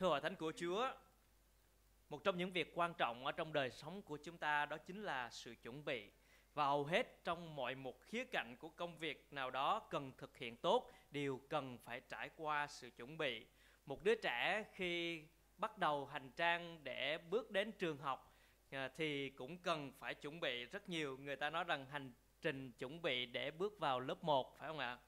Thưa hội thánh của Chúa, một trong những việc quan trọng ở trong đời sống của chúng ta đó chính là sự chuẩn bị. Và hầu hết trong mọi một khía cạnh của công việc nào đó cần thực hiện tốt đều cần phải trải qua sự chuẩn bị. Một đứa trẻ khi bắt đầu hành trang để bước đến trường học à, thì cũng cần phải chuẩn bị rất nhiều. Người ta nói rằng hành trình chuẩn bị để bước vào lớp 1 phải không ạ?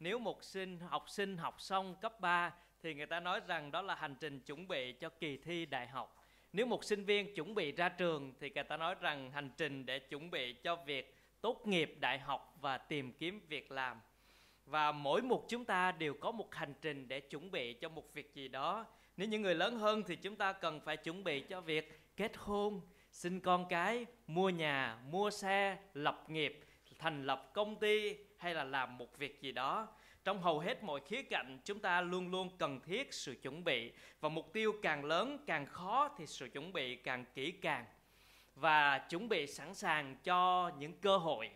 Nếu một sinh học sinh học xong cấp 3 thì người ta nói rằng đó là hành trình chuẩn bị cho kỳ thi đại học. Nếu một sinh viên chuẩn bị ra trường thì người ta nói rằng hành trình để chuẩn bị cho việc tốt nghiệp đại học và tìm kiếm việc làm. Và mỗi một chúng ta đều có một hành trình để chuẩn bị cho một việc gì đó. Nếu những người lớn hơn thì chúng ta cần phải chuẩn bị cho việc kết hôn, sinh con cái, mua nhà, mua xe, lập nghiệp, thành lập công ty hay là làm một việc gì đó trong hầu hết mọi khía cạnh chúng ta luôn luôn cần thiết sự chuẩn bị. Và mục tiêu càng lớn càng khó thì sự chuẩn bị càng kỹ càng. Và chuẩn bị sẵn sàng cho những cơ hội.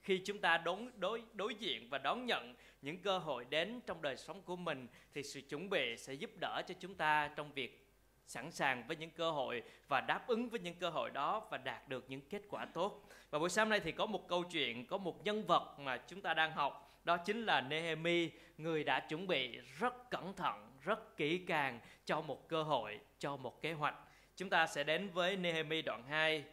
Khi chúng ta đối đối đối diện và đón nhận những cơ hội đến trong đời sống của mình thì sự chuẩn bị sẽ giúp đỡ cho chúng ta trong việc sẵn sàng với những cơ hội và đáp ứng với những cơ hội đó và đạt được những kết quả tốt. Và buổi sáng nay thì có một câu chuyện, có một nhân vật mà chúng ta đang học, đó chính là Nehemi, người đã chuẩn bị rất cẩn thận, rất kỹ càng cho một cơ hội, cho một kế hoạch. Chúng ta sẽ đến với Nehemi đoạn 2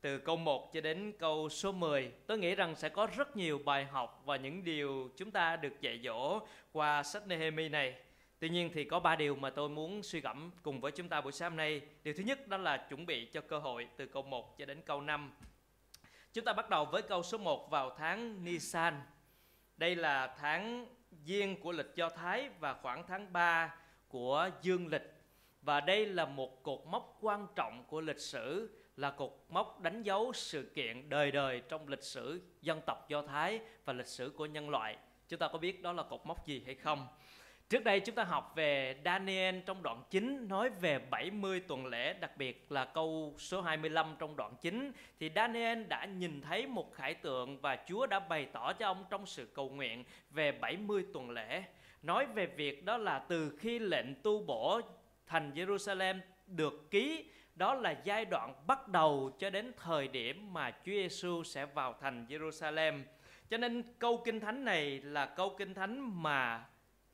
từ câu 1 cho đến câu số 10. Tôi nghĩ rằng sẽ có rất nhiều bài học và những điều chúng ta được dạy dỗ qua sách Nehemi này. Tuy nhiên thì có ba điều mà tôi muốn suy gẫm cùng với chúng ta buổi sáng nay. Điều thứ nhất đó là chuẩn bị cho cơ hội từ câu 1 cho đến câu 5. Chúng ta bắt đầu với câu số 1 vào tháng Nisan. Đây là tháng Giêng của lịch Do Thái và khoảng tháng 3 của Dương lịch. Và đây là một cột mốc quan trọng của lịch sử, là cột mốc đánh dấu sự kiện đời đời trong lịch sử dân tộc Do Thái và lịch sử của nhân loại. Chúng ta có biết đó là cột mốc gì hay không? Trước đây chúng ta học về Daniel trong đoạn 9 nói về 70 tuần lễ, đặc biệt là câu số 25 trong đoạn 9 thì Daniel đã nhìn thấy một khải tượng và Chúa đã bày tỏ cho ông trong sự cầu nguyện về 70 tuần lễ. Nói về việc đó là từ khi lệnh tu bổ thành Jerusalem được ký đó là giai đoạn bắt đầu cho đến thời điểm mà Chúa Giêsu sẽ vào thành Jerusalem. Cho nên câu kinh thánh này là câu kinh thánh mà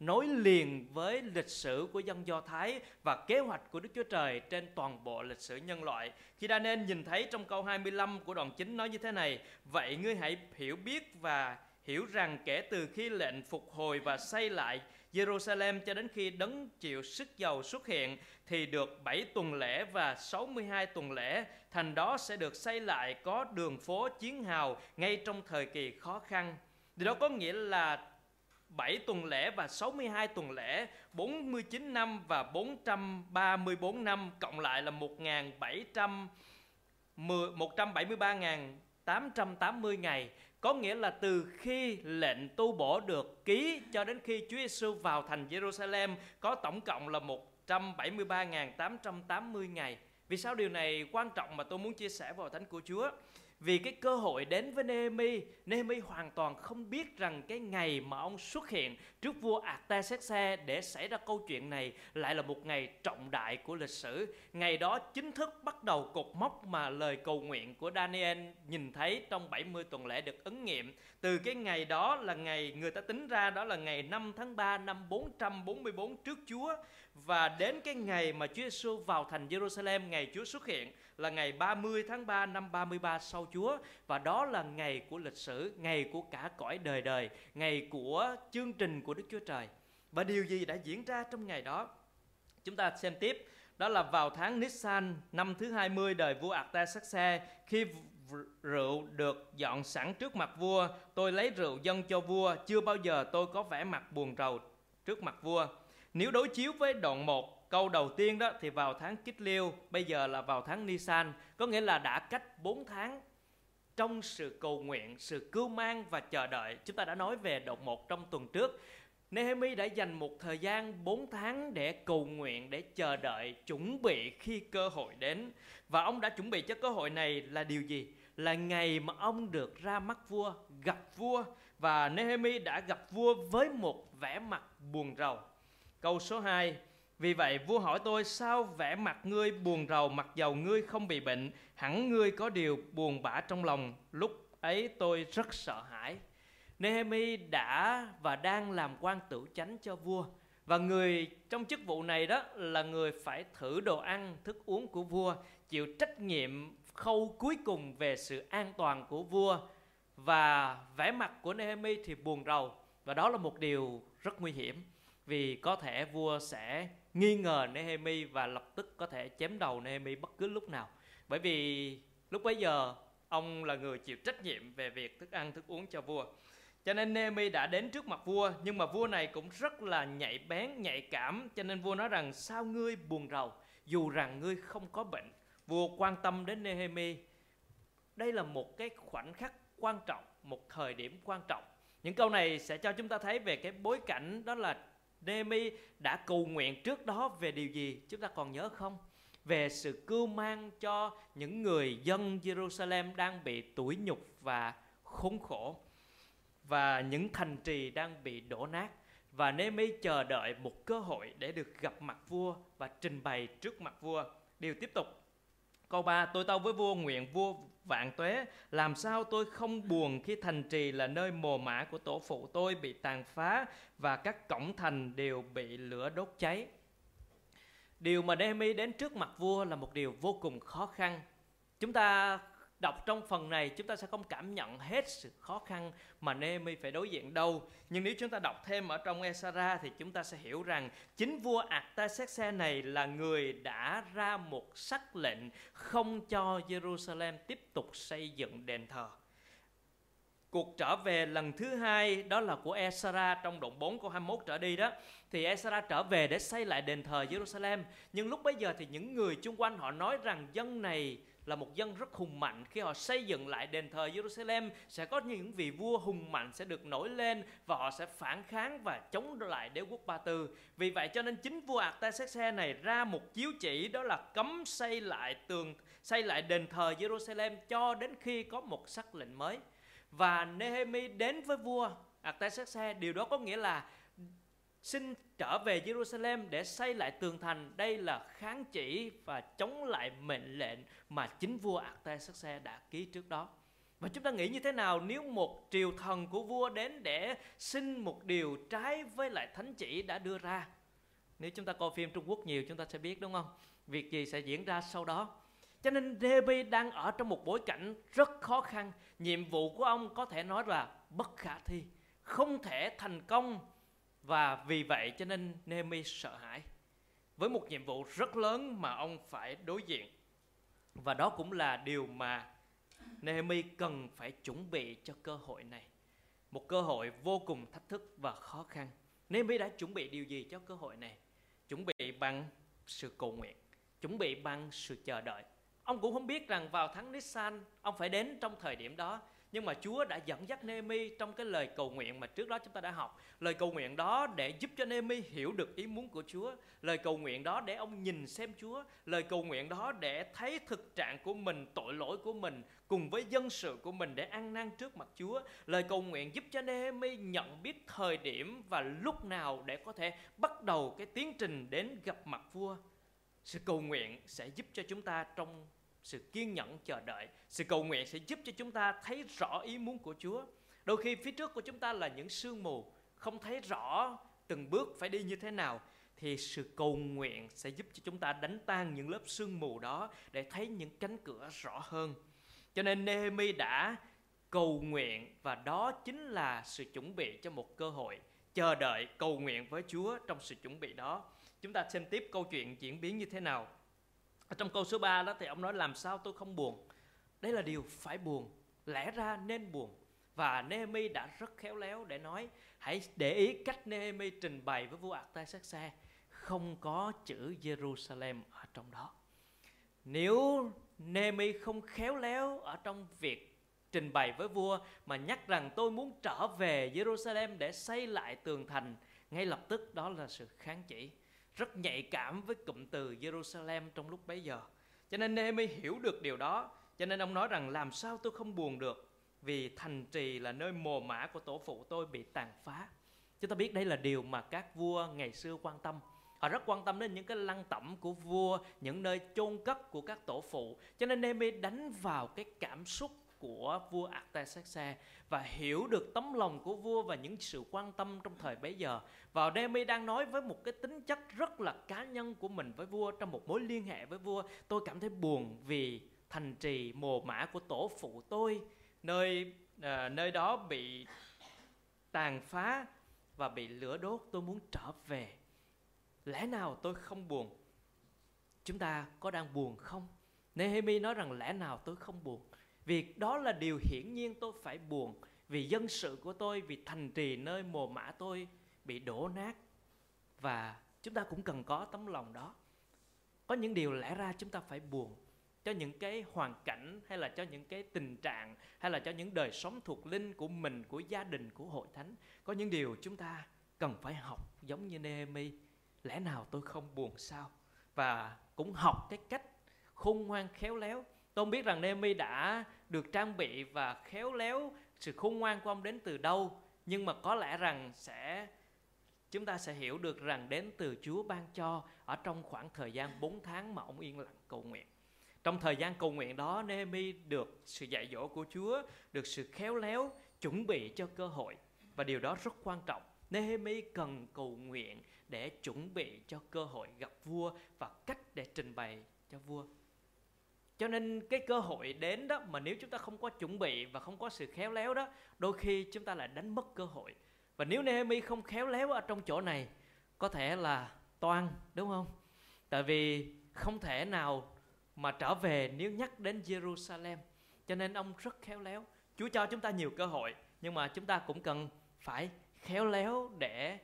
nối liền với lịch sử của dân Do Thái và kế hoạch của Đức Chúa Trời trên toàn bộ lịch sử nhân loại. Khi đa nên nhìn thấy trong câu 25 của đoạn 9 nói như thế này, vậy ngươi hãy hiểu biết và hiểu rằng kể từ khi lệnh phục hồi và xây lại Jerusalem cho đến khi đấng chịu sức giàu xuất hiện thì được 7 tuần lễ và 62 tuần lễ, thành đó sẽ được xây lại có đường phố chiến hào ngay trong thời kỳ khó khăn. Điều đó có nghĩa là 7 tuần lễ và 62 tuần lễ, 49 năm và 434 năm cộng lại là 1.700 173.880 ngày có nghĩa là từ khi lệnh tu bổ được ký cho đến khi Chúa Giêsu vào thành Jerusalem có tổng cộng là 173.880 ngày. Vì sao điều này quan trọng mà tôi muốn chia sẻ vào thánh của Chúa? Vì cái cơ hội đến với Nehemi, Nehemi hoàn toàn không biết rằng cái ngày mà ông xuất hiện trước vua Artaxerxes để xảy ra câu chuyện này lại là một ngày trọng đại của lịch sử. Ngày đó chính thức bắt đầu cột mốc mà lời cầu nguyện của Daniel nhìn thấy trong 70 tuần lễ được ứng nghiệm. Từ cái ngày đó là ngày người ta tính ra đó là ngày 5 tháng 3 năm 444 trước Chúa và đến cái ngày mà Chúa Giêsu vào thành Jerusalem ngày Chúa xuất hiện là ngày 30 tháng 3 năm 33 sau Chúa và đó là ngày của lịch sử, ngày của cả cõi đời đời, ngày của chương trình của Đức Chúa Trời. Và điều gì đã diễn ra trong ngày đó? Chúng ta xem tiếp, đó là vào tháng Nisan năm thứ 20 đời vua Artaxerxes khi rượu được dọn sẵn trước mặt vua, tôi lấy rượu dâng cho vua, chưa bao giờ tôi có vẻ mặt buồn rầu trước mặt vua. Nếu đối chiếu với đoạn 1 câu đầu tiên đó thì vào tháng Kích Liêu, bây giờ là vào tháng Nisan, có nghĩa là đã cách 4 tháng trong sự cầu nguyện, sự cưu mang và chờ đợi. Chúng ta đã nói về đoạn 1 trong tuần trước. Nehemi đã dành một thời gian 4 tháng để cầu nguyện, để chờ đợi, chuẩn bị khi cơ hội đến. Và ông đã chuẩn bị cho cơ hội này là điều gì? Là ngày mà ông được ra mắt vua, gặp vua. Và Nehemi đã gặp vua với một vẻ mặt buồn rầu. Câu số 2 Vì vậy vua hỏi tôi sao vẻ mặt ngươi buồn rầu mặc dầu ngươi không bị bệnh, hẳn ngươi có điều buồn bã trong lòng. Lúc ấy tôi rất sợ hãi. Nehemi đã và đang làm quan tử chánh cho vua. Và người trong chức vụ này đó là người phải thử đồ ăn, thức uống của vua, chịu trách nhiệm khâu cuối cùng về sự an toàn của vua. Và vẻ mặt của Nehemi thì buồn rầu. Và đó là một điều rất nguy hiểm vì có thể vua sẽ nghi ngờ Nehemi và lập tức có thể chém đầu Nehemi bất cứ lúc nào. Bởi vì lúc bấy giờ, ông là người chịu trách nhiệm về việc thức ăn, thức uống cho vua. Cho nên Nehemi đã đến trước mặt vua, nhưng mà vua này cũng rất là nhạy bén, nhạy cảm. Cho nên vua nói rằng, sao ngươi buồn rầu? Dù rằng ngươi không có bệnh. Vua quan tâm đến Nehemi. Đây là một cái khoảnh khắc quan trọng, một thời điểm quan trọng. Những câu này sẽ cho chúng ta thấy về cái bối cảnh đó là Nehemi đã cầu nguyện trước đó về điều gì chúng ta còn nhớ không về sự cưu mang cho những người dân Jerusalem đang bị tủi nhục và khốn khổ và những thành trì đang bị đổ nát và Nehemi chờ đợi một cơ hội để được gặp mặt vua và trình bày trước mặt vua. Điều tiếp tục. Câu 3, tôi tâu với vua nguyện vua vạn tuế, làm sao tôi không buồn khi thành trì là nơi mồ mã của tổ phụ tôi bị tàn phá và các cổng thành đều bị lửa đốt cháy. Điều mà Nehemi đến trước mặt vua là một điều vô cùng khó khăn. Chúng ta đọc trong phần này, chúng ta sẽ không cảm nhận hết sự khó khăn mà Nehemi phải đối diện đâu. Nhưng nếu chúng ta đọc thêm ở trong Esara thì chúng ta sẽ hiểu rằng chính vua Artaxerxes này là người đã ra một sắc lệnh không cho Jerusalem tiếp tục xây dựng đền thờ. Cuộc trở về lần thứ hai, đó là của Esra trong đoạn 4 câu 21 trở đi đó thì Esra trở về để xây lại đền thờ Jerusalem nhưng lúc bấy giờ thì những người chung quanh họ nói rằng dân này là một dân rất hùng mạnh khi họ xây dựng lại đền thờ Jerusalem, sẽ có những vị vua hùng mạnh sẽ được nổi lên và họ sẽ phản kháng và chống lại đế quốc Ba Tư. Vì vậy cho nên chính vua Artaxerxes này ra một chiếu chỉ, đó là cấm xây lại tường, xây lại đền thờ Jerusalem cho đến khi có một sắc lệnh mới. Và Nehemi đến với vua Artaxerxes, điều đó có nghĩa là xin trở về Jerusalem để xây lại tường thành. Đây là kháng chỉ và chống lại mệnh lệnh mà chính vua Artaxerxes đã ký trước đó. Và chúng ta nghĩ như thế nào nếu một triều thần của vua đến để xin một điều trái với lại thánh chỉ đã đưa ra? Nếu chúng ta coi phim Trung Quốc nhiều chúng ta sẽ biết đúng không? Việc gì sẽ diễn ra sau đó? Cho nên Nebi đang ở trong một bối cảnh rất khó khăn. Nhiệm vụ của ông có thể nói là bất khả thi, không thể thành công và vì vậy cho nên Nehemi sợ hãi với một nhiệm vụ rất lớn mà ông phải đối diện. Và đó cũng là điều mà Nehemi cần phải chuẩn bị cho cơ hội này. Một cơ hội vô cùng thách thức và khó khăn. Nehemi đã chuẩn bị điều gì cho cơ hội này? Chuẩn bị bằng sự cầu nguyện, chuẩn bị bằng sự chờ đợi. Ông cũng không biết rằng vào tháng Nissan ông phải đến trong thời điểm đó nhưng mà Chúa đã dẫn dắt Nehemi trong cái lời cầu nguyện mà trước đó chúng ta đã học. Lời cầu nguyện đó để giúp cho Nehemi hiểu được ý muốn của Chúa. Lời cầu nguyện đó để ông nhìn xem Chúa. Lời cầu nguyện đó để thấy thực trạng của mình, tội lỗi của mình cùng với dân sự của mình để ăn năn trước mặt Chúa. Lời cầu nguyện giúp cho Nehemi nhận biết thời điểm và lúc nào để có thể bắt đầu cái tiến trình đến gặp mặt vua. Sự cầu nguyện sẽ giúp cho chúng ta trong sự kiên nhẫn chờ đợi. Sự cầu nguyện sẽ giúp cho chúng ta thấy rõ ý muốn của chúa. Đôi khi phía trước của chúng ta là những sương mù, không thấy rõ từng bước phải đi như thế nào, thì sự cầu nguyện sẽ giúp cho chúng ta đánh tan những lớp sương mù đó để thấy những cánh cửa rõ hơn. Cho nên Nehemi đã cầu nguyện và đó chính là sự chuẩn bị cho một cơ hội chờ đợi, cầu nguyện với Chúa trong sự chuẩn bị đó. Chúng ta xem tiếp câu chuyện diễn biến như thế nào ở trong câu số 3 đó thì ông nói làm sao tôi không buồn. Đây là điều phải buồn, lẽ ra nên buồn. Và Nehemi đã rất khéo léo để nói hãy để ý cách Nehemi trình bày với vua Artaxerxes không có chữ Jerusalem ở trong đó. Nếu Nehemi không khéo léo ở trong việc trình bày với vua mà nhắc rằng tôi muốn trở về Jerusalem để xây lại tường thành, ngay lập tức đó là sự kháng chỉ rất nhạy cảm với cụm từ Jerusalem trong lúc bấy giờ. Cho nên Nehemi hiểu được điều đó. Cho nên ông nói rằng làm sao tôi không buồn được vì thành trì là nơi mồ mã của tổ phụ tôi bị tàn phá. Chúng ta biết đây là điều mà các vua ngày xưa quan tâm. Họ rất quan tâm đến những cái lăng tẩm của vua, những nơi chôn cất của các tổ phụ cho nên Nehemi đánh vào cái cảm xúc của vua Artaxerxes và hiểu được tấm lòng của vua và những sự quan tâm trong thời bấy giờ. Và Demi đang nói với một cái tính chất rất là cá nhân của mình với vua trong một mối liên hệ với vua. Tôi cảm thấy buồn vì thành trì mồ mã của tổ phụ tôi nơi à, nơi đó bị tàn phá và bị lửa đốt. Tôi muốn trở về. Lẽ nào tôi không buồn? Chúng ta có đang buồn không? Nehemi nói rằng lẽ nào tôi không buồn? Vì đó là điều hiển nhiên tôi phải buồn, vì dân sự của tôi, vì thành trì nơi mồ mã tôi bị đổ nát. Và chúng ta cũng cần có tấm lòng đó. Có những điều lẽ ra chúng ta phải buồn cho những cái hoàn cảnh, hay là cho những cái tình trạng, hay là cho những đời sống thuộc linh của mình, của gia đình, của hội thánh. Có những điều chúng ta cần phải học giống như Nehemi. Lẽ nào tôi không buồn sao? Và cũng học cái cách khôn ngoan khéo léo tôi không biết rằng Nehemi đã được trang bị và khéo léo sự khôn ngoan của ông đến từ đâu nhưng mà có lẽ rằng sẽ chúng ta sẽ hiểu được rằng đến từ Chúa ban cho ở trong khoảng thời gian 4 tháng mà ông yên lặng cầu nguyện. Trong thời gian cầu nguyện đó, Nehemi được sự dạy dỗ của Chúa, được sự khéo léo, chuẩn bị cho cơ hội. Và điều đó rất quan trọng. Nehemi cần cầu nguyện để chuẩn bị cho cơ hội gặp vua và cách để trình bày cho vua. Cho nên cái cơ hội đến đó mà nếu chúng ta không có chuẩn bị và không có sự khéo léo đó, đôi khi chúng ta lại đánh mất cơ hội. Và nếu Nehemi không khéo léo ở trong chỗ này, có thể là toan đúng không? Tại vì không thể nào mà trở về nếu nhắc đến Jerusalem. Cho nên ông rất khéo léo. Chúa cho chúng ta nhiều cơ hội, nhưng mà chúng ta cũng cần phải khéo léo để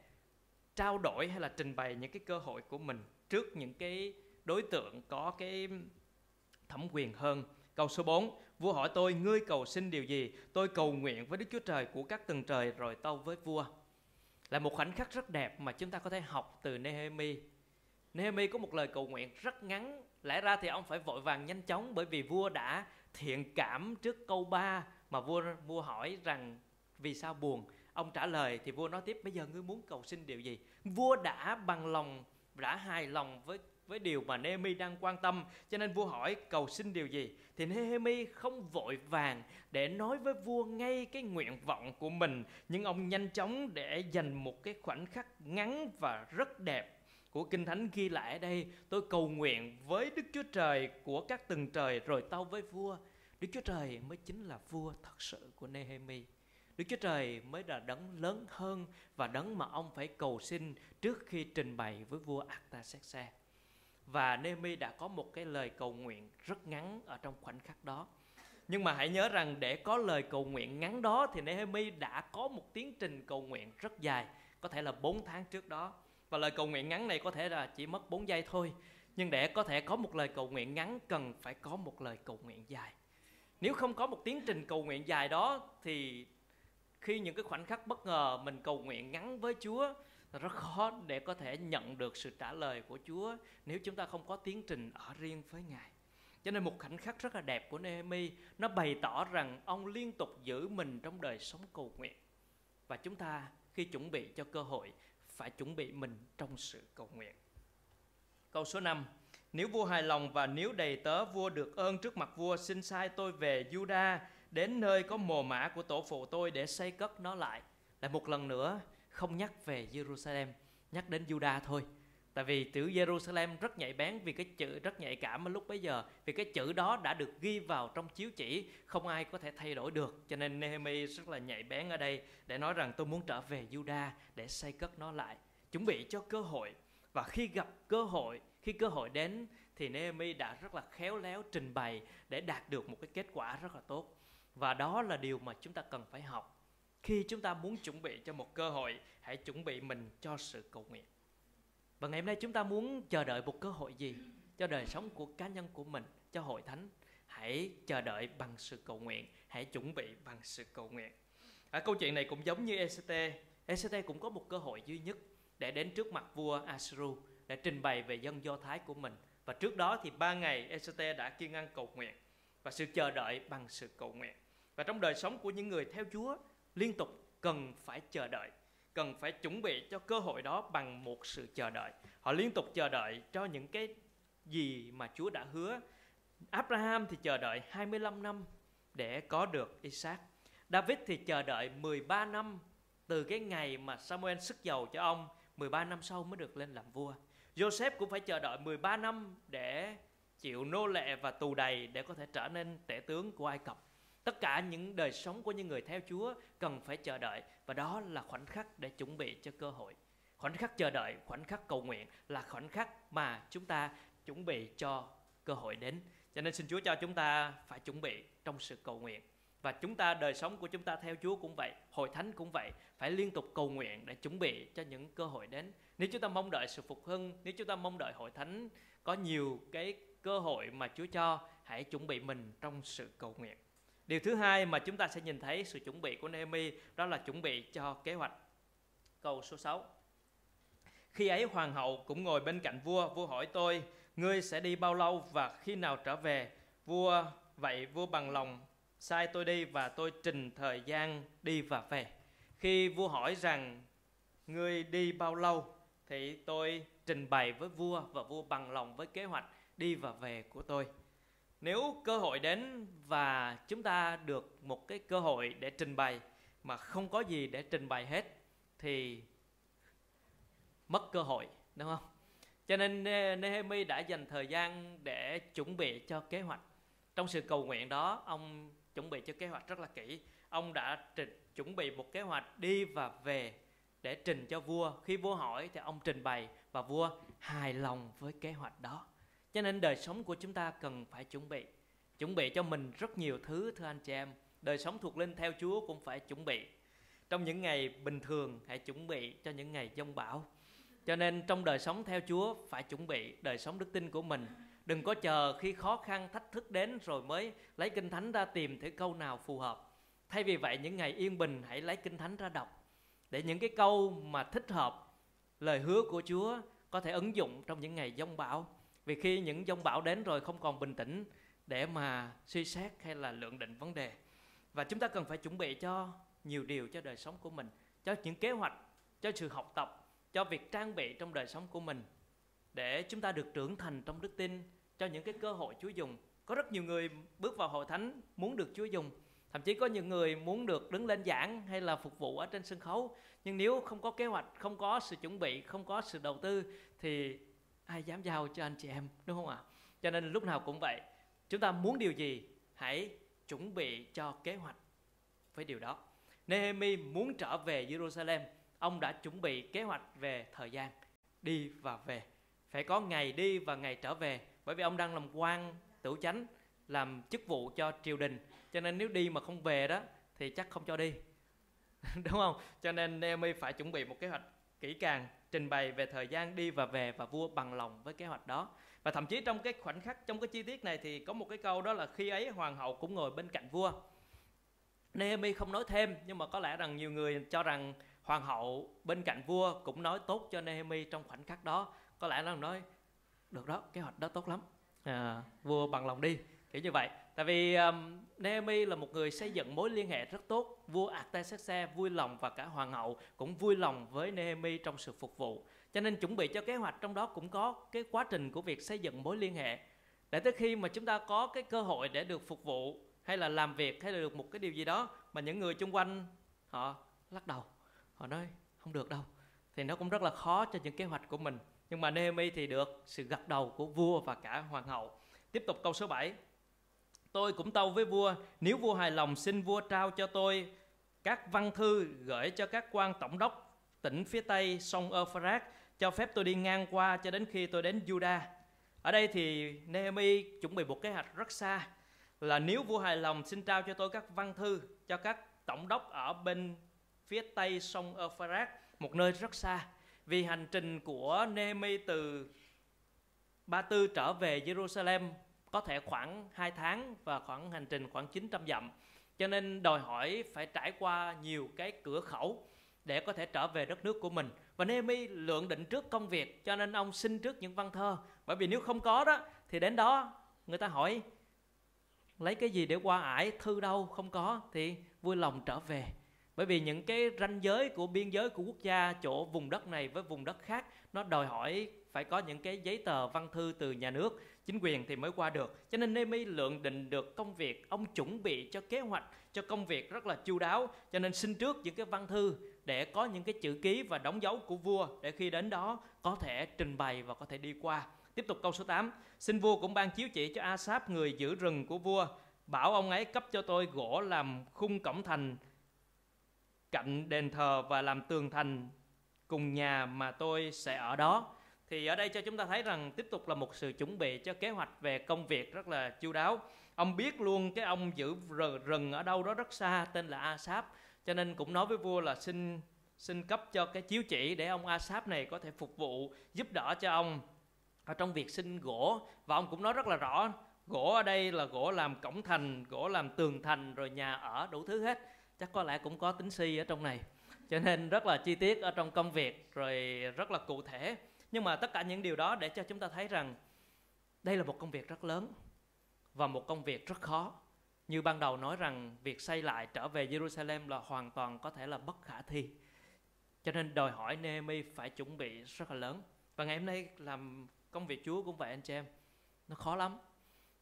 trao đổi hay là trình bày những cái cơ hội của mình trước những cái đối tượng có cái thẩm quyền hơn. Câu số 4, vua hỏi tôi, ngươi cầu xin điều gì? Tôi cầu nguyện với Đức Chúa Trời của các tầng trời rồi tâu với vua. Là một khoảnh khắc rất đẹp mà chúng ta có thể học từ Nehemi. Nehemi có một lời cầu nguyện rất ngắn. Lẽ ra thì ông phải vội vàng nhanh chóng bởi vì vua đã thiện cảm trước câu 3 mà vua vua hỏi rằng vì sao buồn. Ông trả lời thì vua nói tiếp bây giờ ngươi muốn cầu xin điều gì? Vua đã bằng lòng đã hài lòng với với điều mà Nehemi đang quan tâm. Cho nên vua hỏi, cầu xin điều gì? Thì Nehemi không vội vàng để nói với vua ngay cái nguyện vọng của mình. Nhưng ông nhanh chóng để dành một cái khoảnh khắc ngắn và rất đẹp của kinh thánh ghi lại ở đây. Tôi cầu nguyện với Đức Chúa Trời của các tầng trời, rồi tao với vua. Đức Chúa Trời mới chính là vua thật sự của Nehemi. Đức Chúa Trời mới là đấng lớn hơn và đấng mà ông phải cầu xin trước khi trình bày với vua Artaxerxes và Nemi đã có một cái lời cầu nguyện rất ngắn ở trong khoảnh khắc đó. Nhưng mà hãy nhớ rằng để có lời cầu nguyện ngắn đó thì Nehemi đã có một tiến trình cầu nguyện rất dài, có thể là 4 tháng trước đó. Và lời cầu nguyện ngắn này có thể là chỉ mất 4 giây thôi. Nhưng để có thể có một lời cầu nguyện ngắn cần phải có một lời cầu nguyện dài. Nếu không có một tiến trình cầu nguyện dài đó thì khi những cái khoảnh khắc bất ngờ mình cầu nguyện ngắn với Chúa rất khó để có thể nhận được sự trả lời của Chúa nếu chúng ta không có tiến trình ở riêng với Ngài. Cho nên một khoảnh khắc rất là đẹp của Nehemi, nó bày tỏ rằng ông liên tục giữ mình trong đời sống cầu nguyện. Và chúng ta khi chuẩn bị cho cơ hội, phải chuẩn bị mình trong sự cầu nguyện. Câu số 5 Nếu vua hài lòng và nếu đầy tớ, vua được ơn trước mặt vua, xin sai tôi về Juda đến nơi có mồ mã của tổ phụ tôi để xây cất nó lại. Lại một lần nữa không nhắc về Jerusalem, nhắc đến Juda thôi. Tại vì chữ Jerusalem rất nhạy bén vì cái chữ rất nhạy cảm ở lúc bấy giờ. Vì cái chữ đó đã được ghi vào trong chiếu chỉ Không ai có thể thay đổi được. Cho nên Nehemi rất là nhạy bén ở đây Để nói rằng tôi muốn trở về Juda để xây cất nó lại. Chuẩn bị cho cơ hội. Và khi gặp cơ hội Khi cơ hội đến thì Nehemi đã rất là khéo léo trình bày Để đạt được một cái kết quả rất là tốt. Và đó là điều mà chúng ta cần phải học khi chúng ta muốn chuẩn bị cho một cơ hội, hãy chuẩn bị mình cho sự cầu nguyện. Và ngày hôm nay chúng ta muốn chờ đợi một cơ hội gì? Cho đời sống của cá nhân của mình, cho hội thánh. Hãy chờ đợi bằng sự cầu nguyện. Hãy chuẩn bị bằng sự cầu nguyện. Ở câu chuyện này cũng giống như ECT ECT cũng có một cơ hội duy nhất để đến trước mặt vua Asuru để trình bày về dân Do Thái của mình. Và trước đó thì ba ngày ECT đã kiên ăn cầu nguyện và sự chờ đợi bằng sự cầu nguyện. Và trong đời sống của những người theo Chúa liên tục cần phải chờ đợi, cần phải chuẩn bị cho cơ hội đó bằng một sự chờ đợi. Họ liên tục chờ đợi cho những cái gì mà Chúa đã hứa. Abraham thì chờ đợi 25 năm để có được Isaac. David thì chờ đợi 13 năm từ cái ngày mà Samuel sức dầu cho ông 13 năm sau mới được lên làm vua. Joseph cũng phải chờ đợi 13 năm để chịu nô lệ và tù đầy để có thể trở nên tể tướng của Ai Cập. Tất cả những đời sống của những người theo Chúa cần phải chờ đợi và đó là khoảnh khắc để chuẩn bị cho cơ hội. Khoảnh khắc chờ đợi, khoảnh khắc cầu nguyện là khoảnh khắc mà chúng ta chuẩn bị cho cơ hội đến. Cho nên xin Chúa cho chúng ta phải chuẩn bị trong sự cầu nguyện. Và chúng ta đời sống của chúng ta theo Chúa cũng vậy, hội thánh cũng vậy, phải liên tục cầu nguyện để chuẩn bị cho những cơ hội đến. Nếu chúng ta mong đợi sự phục hưng, nếu chúng ta mong đợi hội thánh có nhiều cái cơ hội mà Chúa cho, hãy chuẩn bị mình trong sự cầu nguyện. Điều thứ hai mà chúng ta sẽ nhìn thấy sự chuẩn bị của Nehemi đó là chuẩn bị cho kế hoạch. Câu số 6. Khi ấy hoàng hậu cũng ngồi bên cạnh vua, vua hỏi tôi, ngươi sẽ đi bao lâu và khi nào trở về? Vua vậy vua bằng lòng sai tôi đi và tôi trình thời gian đi và về. Khi vua hỏi rằng ngươi đi bao lâu thì tôi trình bày với vua và vua bằng lòng với kế hoạch đi và về của tôi. Nếu cơ hội đến và chúng ta được một cái cơ hội để trình bày mà không có gì để trình bày hết thì mất cơ hội đúng không? Cho nên Nehemi đã dành thời gian để chuẩn bị cho kế hoạch. Trong sự cầu nguyện đó, ông chuẩn bị cho kế hoạch rất là kỹ. Ông đã trình, chuẩn bị một kế hoạch đi và về để trình cho vua. Khi vua hỏi thì ông trình bày và vua hài lòng với kế hoạch đó. Cho nên đời sống của chúng ta cần phải chuẩn bị. Chuẩn bị cho mình rất nhiều thứ, thưa anh chị em. Đời sống thuộc linh theo Chúa cũng phải chuẩn bị. Trong những ngày bình thường, hãy chuẩn bị cho những ngày giông bão. Cho nên trong đời sống theo Chúa, phải chuẩn bị đời sống đức tin của mình. Đừng có chờ khi khó khăn, thách thức đến rồi mới lấy kinh thánh ra tìm thử câu nào phù hợp. Thay vì vậy, những ngày yên bình, hãy lấy kinh thánh ra đọc để những cái câu mà thích hợp lời hứa của Chúa có thể ứng dụng trong những ngày giông bão. Vì khi những giông bão đến rồi không còn bình tĩnh để mà suy xét hay là lượng định vấn đề. Và chúng ta cần phải chuẩn bị cho nhiều điều cho đời sống của mình, cho những kế hoạch, cho sự học tập, cho việc trang bị trong đời sống của mình để chúng ta được trưởng thành trong đức tin, cho những cái cơ hội Chúa dùng. Có rất nhiều người bước vào hội thánh muốn được Chúa dùng, thậm chí có những người muốn được đứng lên giảng hay là phục vụ ở trên sân khấu, nhưng nếu không có kế hoạch, không có sự chuẩn bị, không có sự đầu tư thì ai dám giao cho anh chị em, đúng không ạ? Cho nên lúc nào cũng vậy, chúng ta muốn điều gì, hãy chuẩn bị cho kế hoạch với điều đó. Nehemi muốn trở về Jerusalem, ông đã chuẩn bị kế hoạch về thời gian đi và về. Phải có ngày đi và ngày trở về, bởi vì ông đang làm quan tử chánh, làm chức vụ cho triều đình. Cho nên nếu đi mà không về đó, thì chắc không cho đi. Đúng không? Cho nên Nehemi phải chuẩn bị một kế hoạch kỹ càng trình bày về thời gian đi và về và vua bằng lòng với kế hoạch đó. Và thậm chí trong cái khoảnh khắc trong cái chi tiết này thì có một cái câu đó là khi ấy hoàng hậu cũng ngồi bên cạnh vua. Nehemi không nói thêm nhưng mà có lẽ rằng nhiều người cho rằng hoàng hậu bên cạnh vua cũng nói tốt cho Nehemi trong khoảnh khắc đó. Có lẽ là nói được đó kế hoạch đó tốt lắm. À, vua bằng lòng đi. Kiểu như vậy tại vì um, Naomi là một người xây dựng mối liên hệ rất tốt vua Artaxerxes vui lòng và cả hoàng hậu cũng vui lòng với Naomi trong sự phục vụ. Cho nên chuẩn bị cho kế hoạch trong đó cũng có cái quá trình của việc xây dựng mối liên hệ. Để tới khi mà chúng ta có cái cơ hội để được phục vụ hay là làm việc hay là được một cái điều gì đó mà những người chung quanh họ lắc đầu họ nói không được đâu thì nó cũng rất là khó cho những kế hoạch của mình. Nhưng mà Nehemi thì được sự gật đầu của vua và cả hoàng hậu. Tiếp tục câu số 7 Tôi cũng tâu với vua, nếu vua hài lòng xin vua trao cho tôi các văn thư gửi cho các quan tổng đốc tỉnh phía tây sông Euphrates cho phép tôi đi ngang qua cho đến khi tôi đến Juda. Ở đây thì Nehemi chuẩn bị một kế hoạch rất xa là nếu vua hài lòng xin trao cho tôi các văn thư cho các tổng đốc ở bên phía tây sông Euphrates, một nơi rất xa. Vì hành trình của Nehemi từ Ba Tư trở về Jerusalem có thể khoảng 2 tháng và khoảng hành trình khoảng 900 dặm. Cho nên đòi hỏi phải trải qua nhiều cái cửa khẩu để có thể trở về đất nước của mình. Và Nehemi lượng định trước công việc, cho nên ông xin trước những văn thơ. Bởi vì nếu không có đó, thì đến đó người ta hỏi, lấy cái gì để qua ải thư đâu không có thì vui lòng trở về bởi vì những cái ranh giới của biên giới của quốc gia, chỗ vùng đất này với vùng đất khác, nó đòi hỏi phải có những cái giấy tờ văn thư từ nhà nước, chính quyền thì mới qua được. Cho nên nemi lượng định được công việc, ông chuẩn bị cho kế hoạch, cho công việc rất là chu đáo. Cho nên xin trước những cái văn thư để có những cái chữ ký và đóng dấu của vua để khi đến đó có thể trình bày và có thể đi qua. Tiếp tục câu số 8 xin vua cũng ban chiếu chỉ cho Asap người giữ rừng của vua, bảo ông ấy cấp cho tôi gỗ làm khung cổng thành, cạnh đền thờ và làm tường thành cùng nhà mà tôi sẽ ở đó thì ở đây cho chúng ta thấy rằng tiếp tục là một sự chuẩn bị cho kế hoạch về công việc rất là chu đáo. Ông biết luôn cái ông giữ rừng ở đâu đó rất xa, tên là Asap. Cho nên cũng nói với vua là xin xin cấp cho cái chiếu chỉ để ông Asap này có thể phục vụ, giúp đỡ cho ông ở trong việc xin gỗ. Và ông cũng nói rất là rõ, gỗ ở đây là gỗ làm cổng thành, gỗ làm tường thành, rồi nhà ở, đủ thứ hết. Chắc có lẽ cũng có tính si ở trong này. Cho nên rất là chi tiết ở trong công việc, rồi rất là cụ thể nhưng mà tất cả những điều đó để cho chúng ta thấy rằng đây là một công việc rất lớn và một công việc rất khó. Như ban đầu nói rằng việc xây lại trở về Jerusalem là hoàn toàn có thể là bất khả thi. Cho nên đòi hỏi Nehemi phải chuẩn bị rất là lớn. Và ngày hôm nay làm công việc Chúa cũng vậy, anh chị em. Nó khó lắm.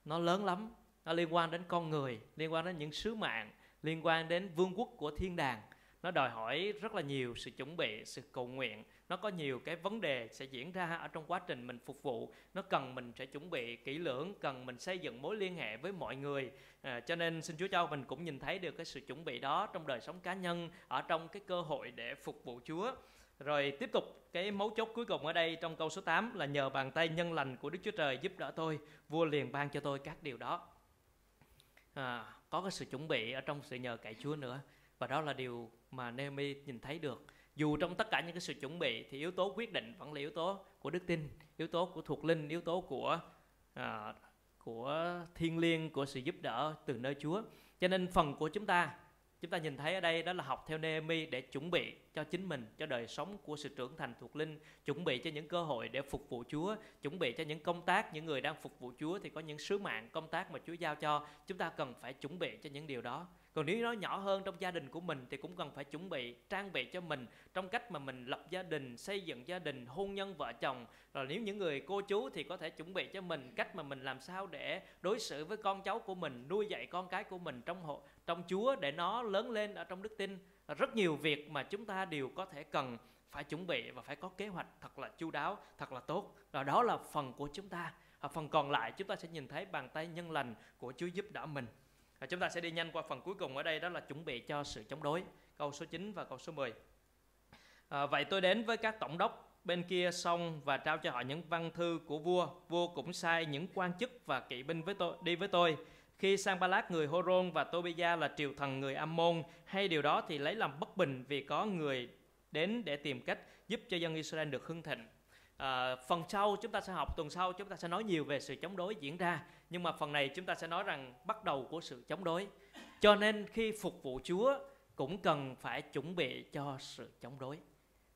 Nó lớn lắm. Nó liên quan đến con người, liên quan đến những sứ mạng, liên quan đến vương quốc của thiên đàng. Nó đòi hỏi rất là nhiều sự chuẩn bị, sự cầu nguyện nó có nhiều cái vấn đề sẽ diễn ra ở trong quá trình mình phục vụ. Nó cần mình sẽ chuẩn bị kỹ lưỡng cần mình xây dựng mối liên hệ với mọi người. À, cho nên xin Chúa cho mình cũng nhìn thấy được cái sự chuẩn bị đó trong đời sống cá nhân ở trong cái cơ hội để phục vụ Chúa. Rồi tiếp tục cái mấu chốt cuối cùng ở đây trong câu số 8 là nhờ bàn tay nhân lành của Đức Chúa Trời giúp đỡ tôi, vua liền ban cho tôi các điều đó. À, có cái sự chuẩn bị ở trong sự nhờ cậy Chúa nữa. Và đó là điều mà Nehemi nhìn thấy được dù trong tất cả những cái sự chuẩn bị thì yếu tố quyết định vẫn là yếu tố của đức tin yếu tố của thuộc linh yếu tố của à, của thiên liêng của sự giúp đỡ từ nơi Chúa. Cho nên phần của chúng ta chúng ta nhìn thấy ở đây đó là học theo Nehemi để chuẩn bị cho chính mình cho đời sống của sự trưởng thành thuộc linh chuẩn bị cho những cơ hội để phục vụ Chúa chuẩn bị cho những công tác những người đang phục vụ Chúa thì có những sứ mạng công tác mà Chúa giao cho. Chúng ta cần phải chuẩn bị cho những điều đó còn nếu nó nhỏ hơn trong gia đình của mình thì cũng cần phải chuẩn bị, trang bị cho mình trong cách mà mình lập gia đình, xây dựng gia đình, hôn nhân, vợ chồng. Rồi nếu những người cô chú thì có thể chuẩn bị cho mình cách mà mình làm sao để đối xử với con cháu của mình, nuôi dạy con cái của mình trong hộ trong Chúa để nó lớn lên ở trong đức tin. Rất nhiều việc mà chúng ta đều có thể cần phải chuẩn bị và phải có kế hoạch thật là chu đáo, thật là tốt. Và đó là phần của chúng ta. Phần còn lại chúng ta sẽ nhìn thấy bàn tay nhân lành của Chúa giúp đỡ mình và chúng ta sẽ đi nhanh qua phần cuối cùng ở đây đó là chuẩn bị cho sự chống đối. Câu số 9 và câu số 10 à, vậy tôi đến với các tổng đốc bên kia sông và trao cho họ những văn thư của vua. Vua cũng sai những quan chức và kỵ binh với tôi đi với tôi. Khi sang Ba người Horon và Tobia là triều thần người Ammon. Hay điều đó thì lấy làm bất bình vì có người đến để tìm cách giúp cho dân Israel được hưng thịnh. À, phần sau chúng ta sẽ học tuần sau chúng ta sẽ nói nhiều về sự chống đối diễn ra nhưng mà phần này chúng ta sẽ nói rằng bắt đầu của sự chống đối. Cho nên khi phục vụ Chúa, cũng cần phải chuẩn bị cho sự chống đối.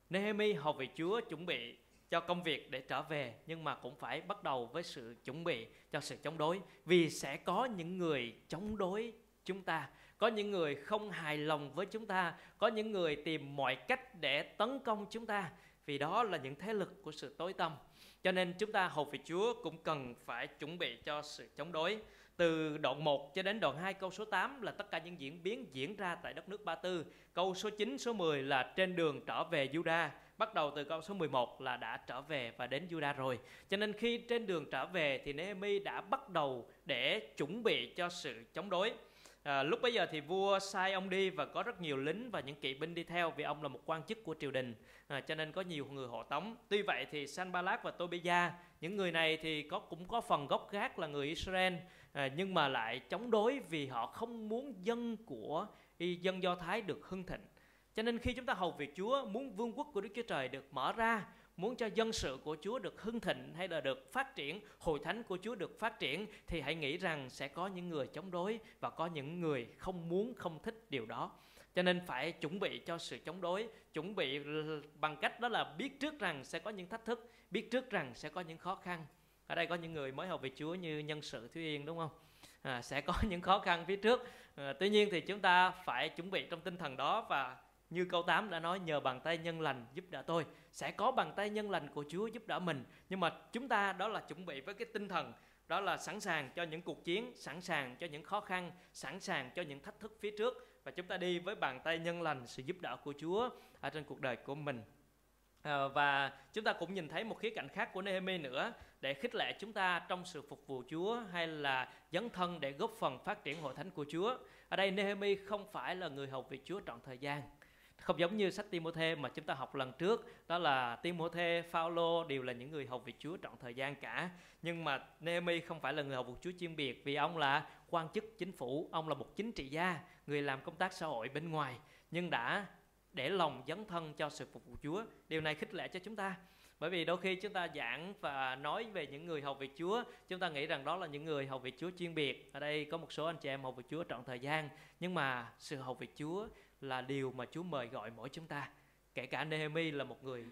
Nehemi học về Chúa chuẩn bị cho công việc để trở về, nhưng mà cũng phải bắt đầu với sự chuẩn bị cho sự chống đối. Vì sẽ có những người chống đối chúng ta, có những người không hài lòng với chúng ta, có những người tìm mọi cách để tấn công chúng ta vì đó là những thế lực của sự tối tâm cho nên chúng ta hầu về Chúa cũng cần phải chuẩn bị cho sự chống đối từ đoạn 1 cho đến đoạn 2 câu số 8 là tất cả những diễn biến diễn ra tại đất nước Ba Tư. Câu số 9, số 10 là trên đường trở về Juda. Bắt đầu từ câu số 11 là đã trở về và đến Juda rồi. Cho nên khi trên đường trở về thì Nehemi đã bắt đầu để chuẩn bị cho sự chống đối. À, lúc bấy giờ thì vua sai ông đi và có rất nhiều lính và những kỵ binh đi theo vì ông là một quan chức của triều đình. À, cho nên có nhiều người hộ tống. Tuy vậy thì Sanballat và Tobia những người này thì có cũng có phần gốc gác là người Israel à, nhưng mà lại chống đối vì họ không muốn dân của dân Do Thái được hưng thịnh. Cho nên khi chúng ta hầu việc Chúa muốn vương quốc của Đức Chúa Trời được mở ra muốn cho dân sự của Chúa được hưng thịnh hay là được phát triển, hội thánh của Chúa được phát triển thì hãy nghĩ rằng sẽ có những người chống đối và có những người không muốn không thích điều đó. Cho nên phải chuẩn bị cho sự chống đối, chuẩn bị bằng cách đó là biết trước rằng sẽ có những thách thức, biết trước rằng sẽ có những khó khăn. Ở đây có những người mới học về Chúa như nhân sự Thúy Yên đúng không? à, sẽ có những khó khăn phía trước à, tuy nhiên thì chúng ta phải chuẩn bị trong tinh thần đó và như câu 8 đã nói nhờ bàn tay nhân lành giúp đỡ tôi sẽ có bàn tay nhân lành của Chúa giúp đỡ mình nhưng mà chúng ta đó là chuẩn bị với cái tinh thần đó là sẵn sàng cho những cuộc chiến sẵn sàng cho những khó khăn sẵn sàng cho những thách thức phía trước và chúng ta đi với bàn tay nhân lành sự giúp đỡ của Chúa ở trên cuộc đời của mình à, và chúng ta cũng nhìn thấy một khía cạnh khác của Nehemi nữa để khích lệ chúng ta trong sự phục vụ Chúa hay là dấn thân để góp phần phát triển hội thánh của Chúa. Ở đây Nehemi không phải là người hầu việc Chúa trọn thời gian. Không giống như sách Timôthê mà chúng ta học lần trước, đó là Timôthê, Phaolô đều là những người học việc Chúa trọn thời gian cả. Nhưng mà Nehemi không phải là người học việc Chúa chuyên biệt vì ông là quan chức chính phủ, ông là một chính trị gia, người làm công tác xã hội bên ngoài nhưng đã để lòng dấn thân cho sự phục vụ Chúa. Điều này khích lệ cho chúng ta. Bởi vì đôi khi chúng ta giảng và nói về những người hầu việc Chúa, chúng ta nghĩ rằng đó là những người hầu việc Chúa chuyên biệt. Ở đây có một số anh chị em hầu việc Chúa trọn thời gian, nhưng mà sự hầu việc Chúa là điều mà Chúa mời gọi mỗi chúng ta. Kể cả Nehemi là một người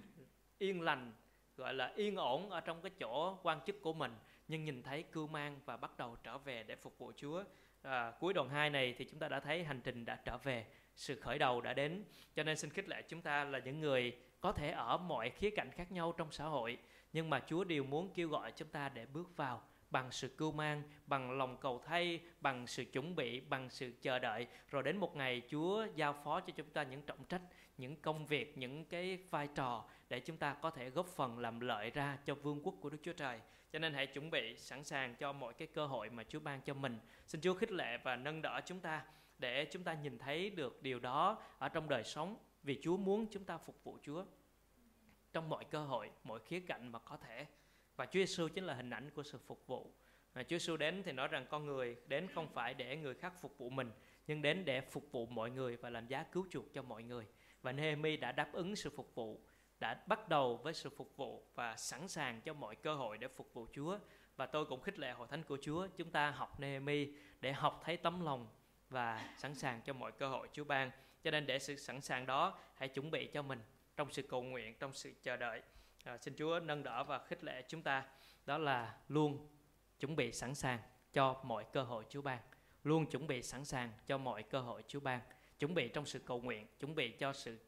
yên lành, gọi là yên ổn ở trong cái chỗ quan chức của mình, nhưng nhìn thấy cưu mang và bắt đầu trở về để phục vụ Chúa. À, cuối đoạn 2 này thì chúng ta đã thấy hành trình đã trở về, sự khởi đầu đã đến. Cho nên xin khích lệ chúng ta là những người có thể ở mọi khía cạnh khác nhau trong xã hội, nhưng mà Chúa đều muốn kêu gọi chúng ta để bước vào bằng sự cưu mang, bằng lòng cầu thay, bằng sự chuẩn bị, bằng sự chờ đợi. Rồi đến một ngày Chúa giao phó cho chúng ta những trọng trách, những công việc, những cái vai trò để chúng ta có thể góp phần làm lợi ra cho vương quốc của Đức Chúa Trời. Cho nên hãy chuẩn bị sẵn sàng cho mọi cái cơ hội mà Chúa ban cho mình. Xin Chúa khích lệ và nâng đỡ chúng ta để chúng ta nhìn thấy được điều đó ở trong đời sống vì Chúa muốn chúng ta phục vụ Chúa trong mọi cơ hội, mọi khía cạnh mà có thể. Và Chúa Giêsu chính là hình ảnh của sự phục vụ. À, Chúa Giêsu đến thì nói rằng con người đến không phải để người khác phục vụ mình, nhưng đến để phục vụ mọi người và làm giá cứu chuộc cho mọi người. Và Nehemi đã đáp ứng sự phục vụ, đã bắt đầu với sự phục vụ và sẵn sàng cho mọi cơ hội để phục vụ Chúa. Và tôi cũng khích lệ hội thánh của Chúa, chúng ta học Nehemi để học thấy tấm lòng và sẵn sàng cho mọi cơ hội Chúa ban. Cho nên để sự sẵn sàng đó, hãy chuẩn bị cho mình trong sự cầu nguyện, trong sự chờ đợi à, xin Chúa nâng đỡ và khích lệ chúng ta. Đó là luôn chuẩn bị sẵn sàng cho mọi cơ hội Chúa ban. Luôn chuẩn bị sẵn sàng cho mọi cơ hội Chúa ban. Chuẩn bị trong sự cầu nguyện chuẩn bị cho sự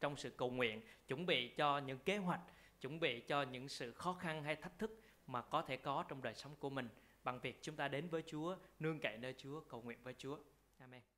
trong sự cầu nguyện chuẩn bị cho những kế hoạch chuẩn bị cho những sự khó khăn hay thách thức mà có thể có trong đời sống của mình. Bằng việc chúng ta đến với Chúa nương cậy nơi Chúa cầu nguyện với Chúa. Amen.